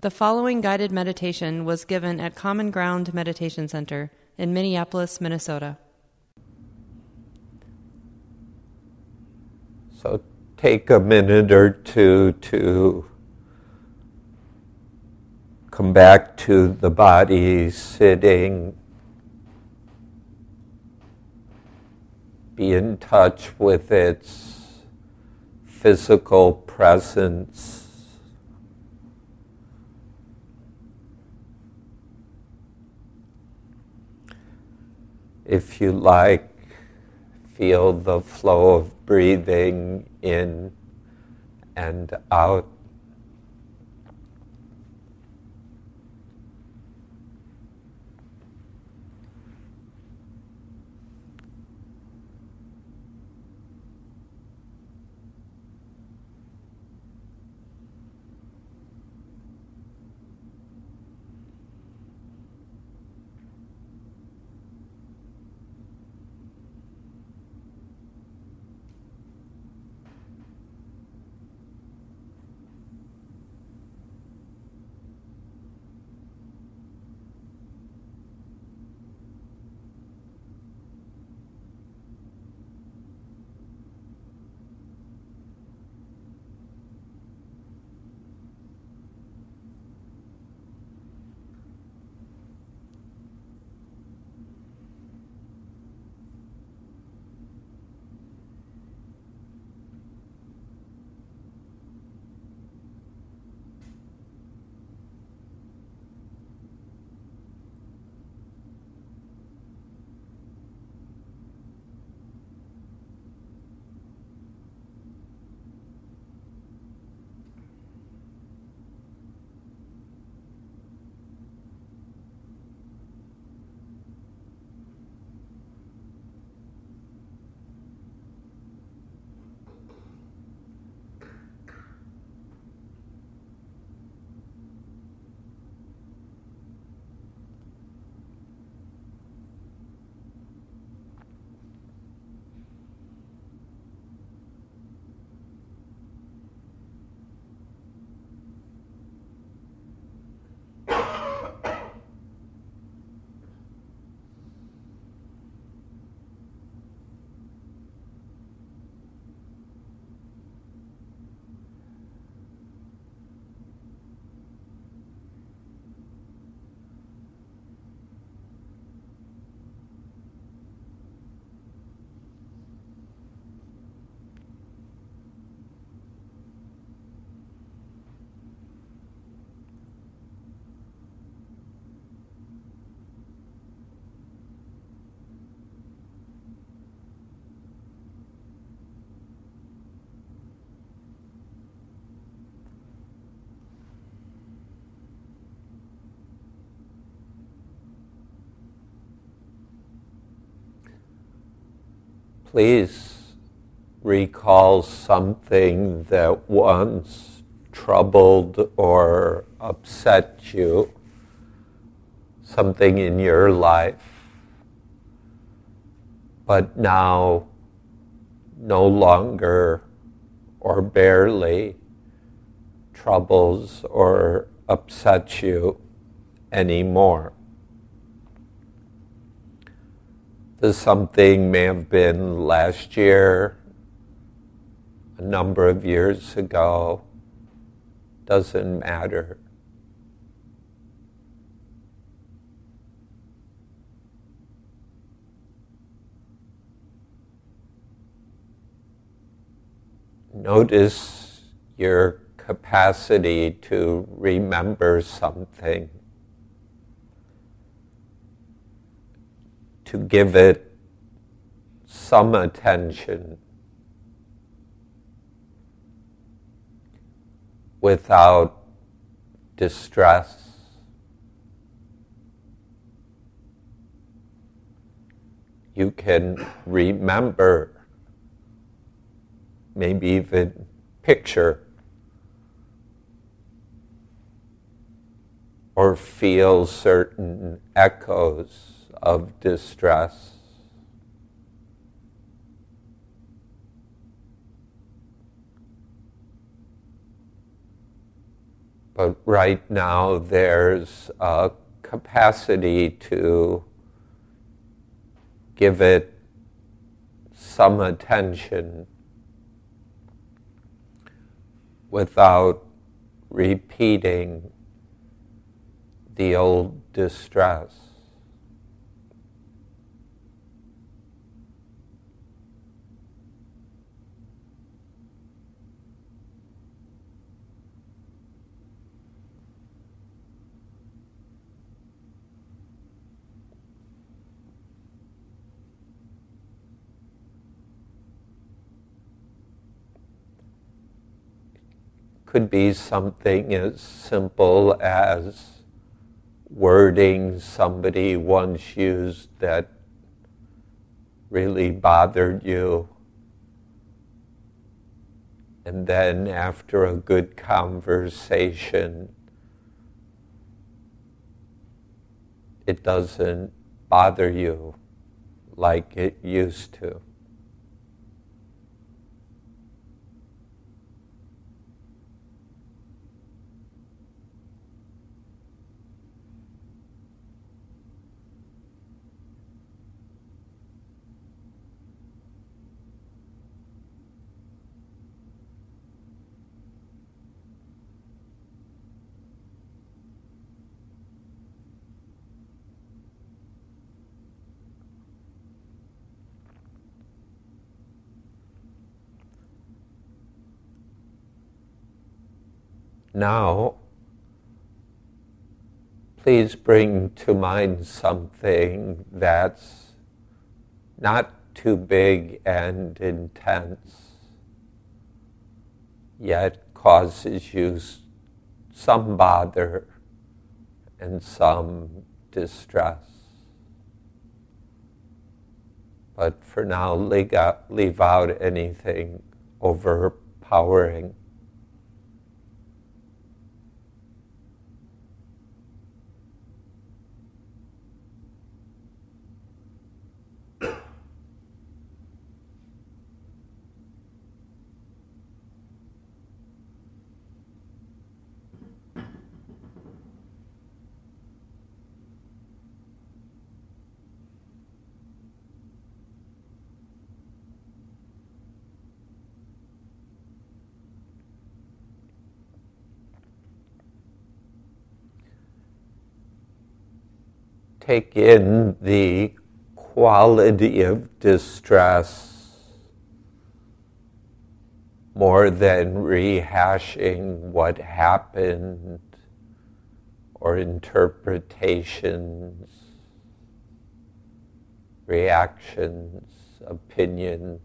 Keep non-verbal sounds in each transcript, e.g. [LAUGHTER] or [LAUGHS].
The following guided meditation was given at Common Ground Meditation Center in Minneapolis, Minnesota. So take a minute or two to come back to the body sitting. Be in touch with its physical presence. If you like, feel the flow of breathing in and out. Please recall something that once troubled or upset you, something in your life, but now no longer or barely troubles or upsets you anymore. This something may have been last year, a number of years ago, doesn't matter. Notice your capacity to remember something. To give it some attention without distress. You can remember, maybe even picture, or feel certain echoes of distress. but right now there's a capacity to give it some attention without repeating the old distress. Could be something as simple as wording somebody once used that really bothered you. And then, after a good conversation, it doesn't bother you like it used to. Now, please bring to mind something that's not too big and intense, yet causes you some bother and some distress. But for now, leave out, anything overpowering. Take in the quality of distress more than rehashing what happened or interpretations, reactions, opinions.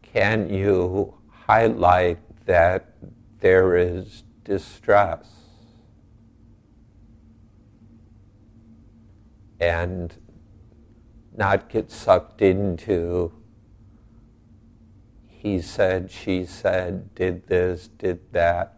Can you highlight that there is distress? And not get sucked into he said, she said, did this, did that.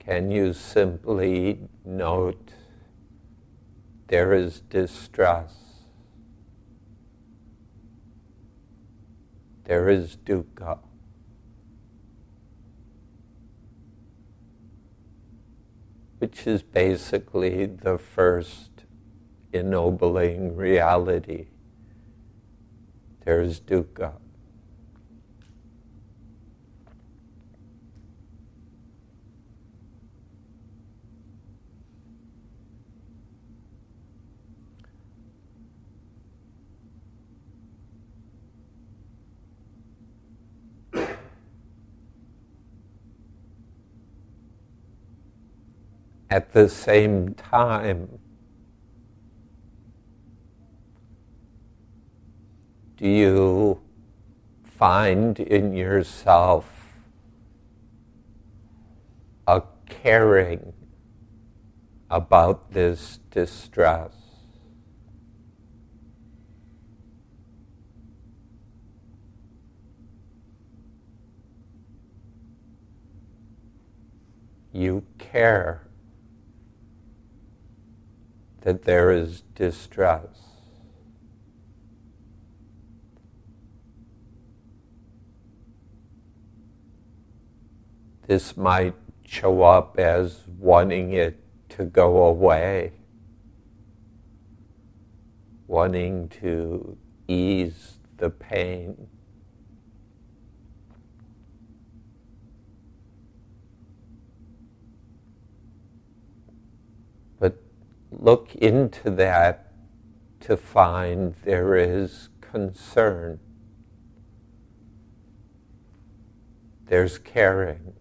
Can you simply note there is distress. There is dukkha. Which is basically the first ennobling reality. There is dukkha. at the same time. Do you find in yourself a caring about this distress? You care that there is distress. This might show up as wanting it to go away, wanting to ease the pain. But look into that to find there is concern, there's caring.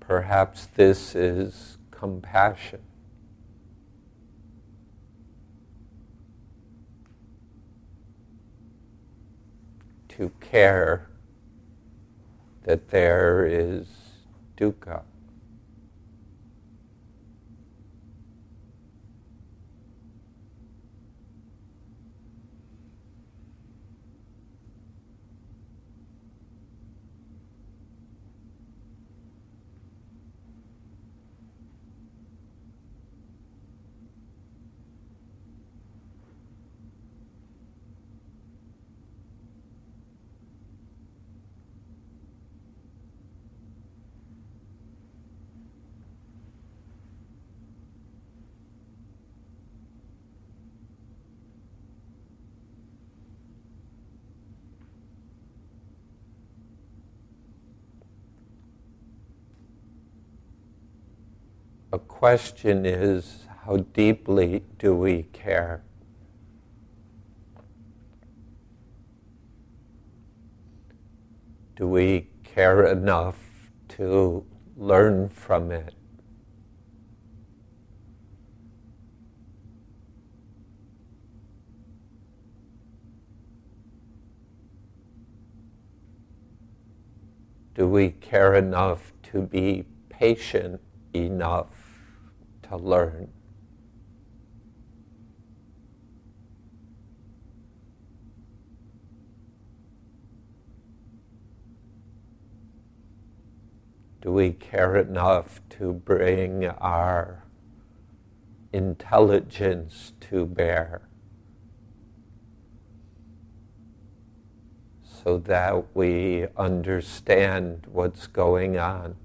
Perhaps this is compassion. To care that there is dukkha. A question is how deeply do we care? Do we care enough to learn from it? Do we care enough to be patient enough to learn? Do we care enough to bring our intelligence to bear so that we understand what's going on?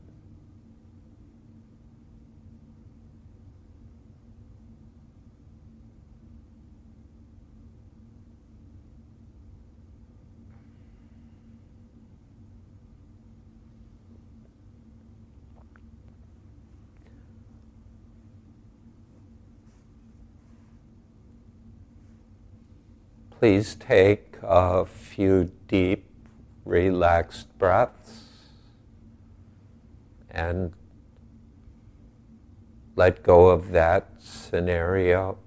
Please take a few deep, relaxed breaths and let go of that scenario.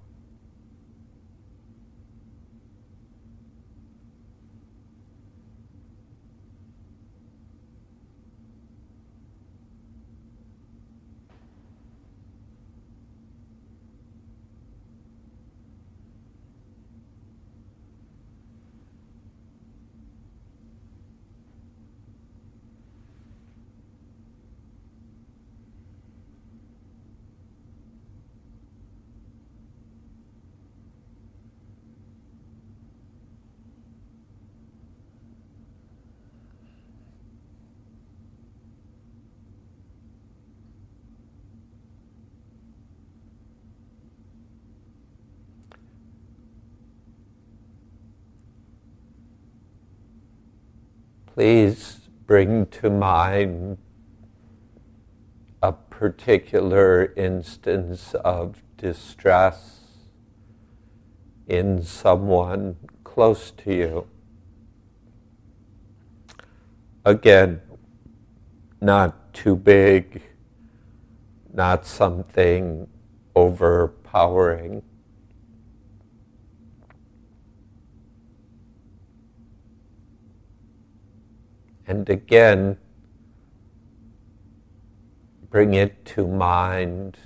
Please bring to mind a particular instance of distress in someone close to you. Again, not too big, not something overpowering. And again, bring it to mind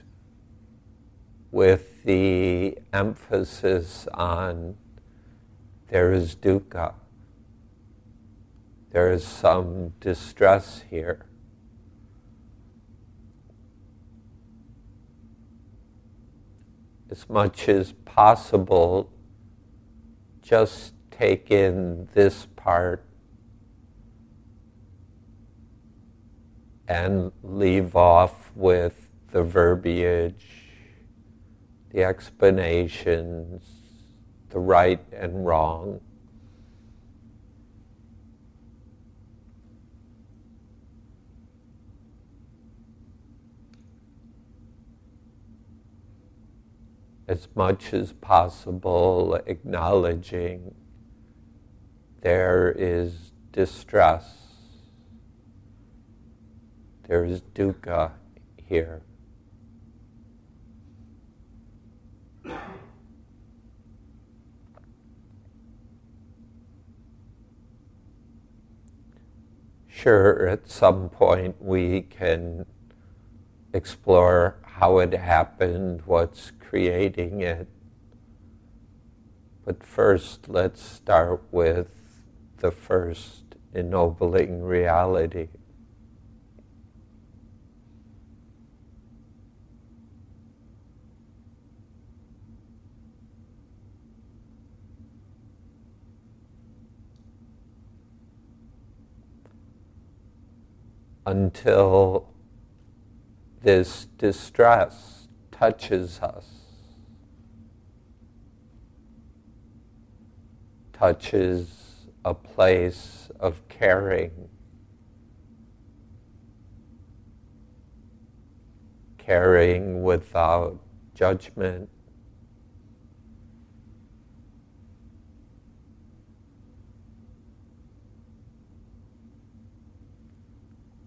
with the emphasis on there is dukkha. There is some distress here. As much as possible, just take in this part and leave off with the verbiage, the explanations, the right and wrong. As much as possible, acknowledging there is distress there is dukkha here. Sure, at some point we can explore how it happened, what's creating it. But first, let's start with the first ennobling reality. Until this distress touches us, touches a place of caring, caring without judgment.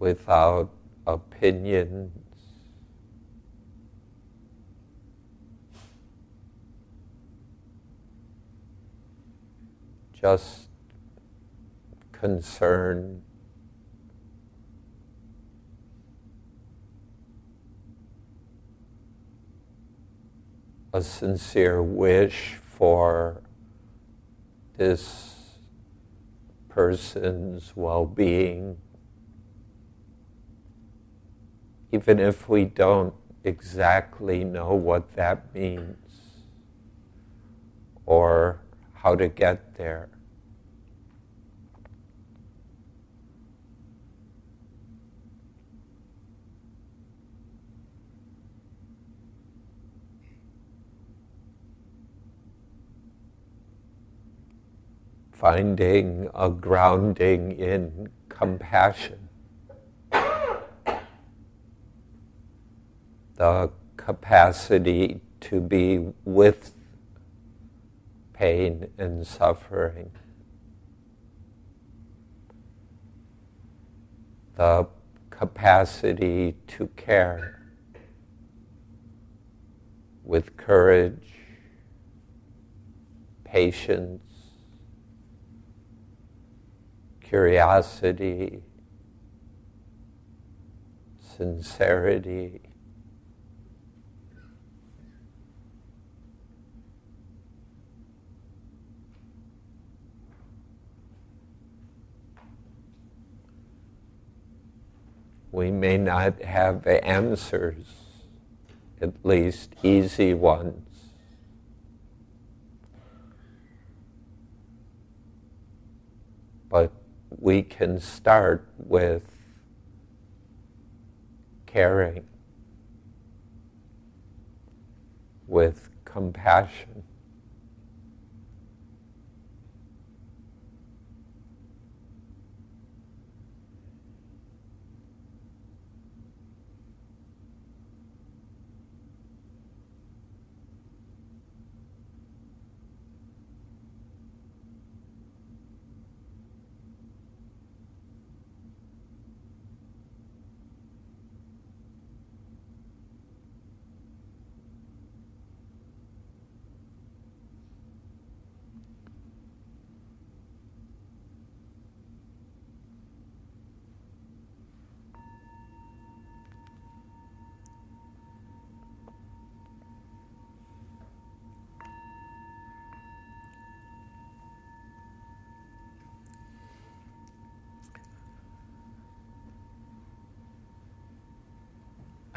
Without opinions. Just concern. A sincere wish for this person's well being. Even if we don't exactly know what that means or how to get there. Finding a grounding in compassion. The capacity to be with pain and suffering. The capacity to care with courage, patience, curiosity, sincerity. We may not have answers, at least easy ones. But we can start with caring, with compassion.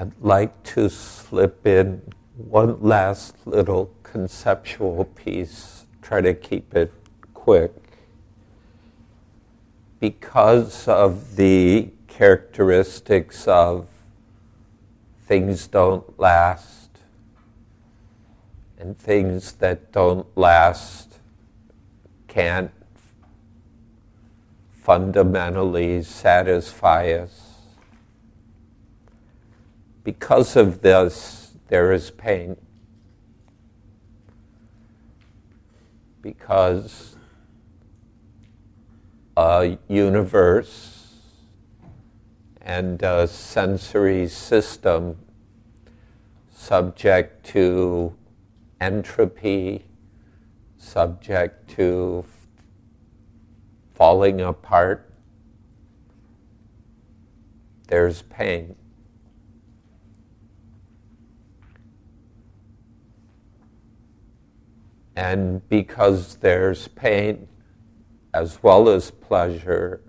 I'd like to slip in one last little conceptual piece, try to keep it quick. Because of the characteristics of things don't last, and things that don't last can't fundamentally satisfy us. Because of this, there is pain. Because a universe and a sensory system subject to entropy, subject to falling apart, there's pain. And because there's pain as well as pleasure,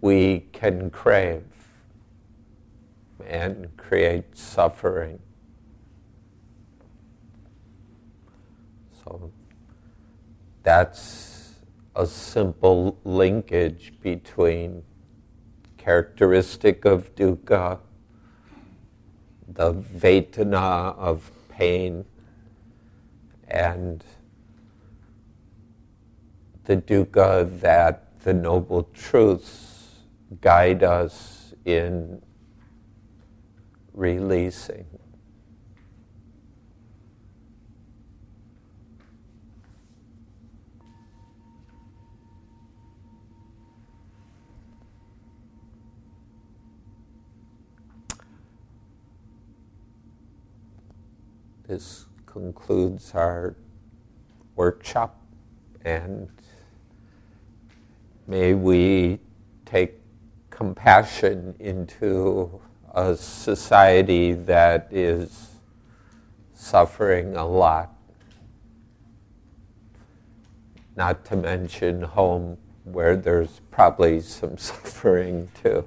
we can crave and create suffering. So that's a simple linkage between characteristic of dukkha, the vedana of pain, and the dukkha that the Noble Truths guide us in releasing. This concludes our workshop, and may we take compassion into a society that is suffering a lot, not to mention home where there's probably some [LAUGHS] suffering too.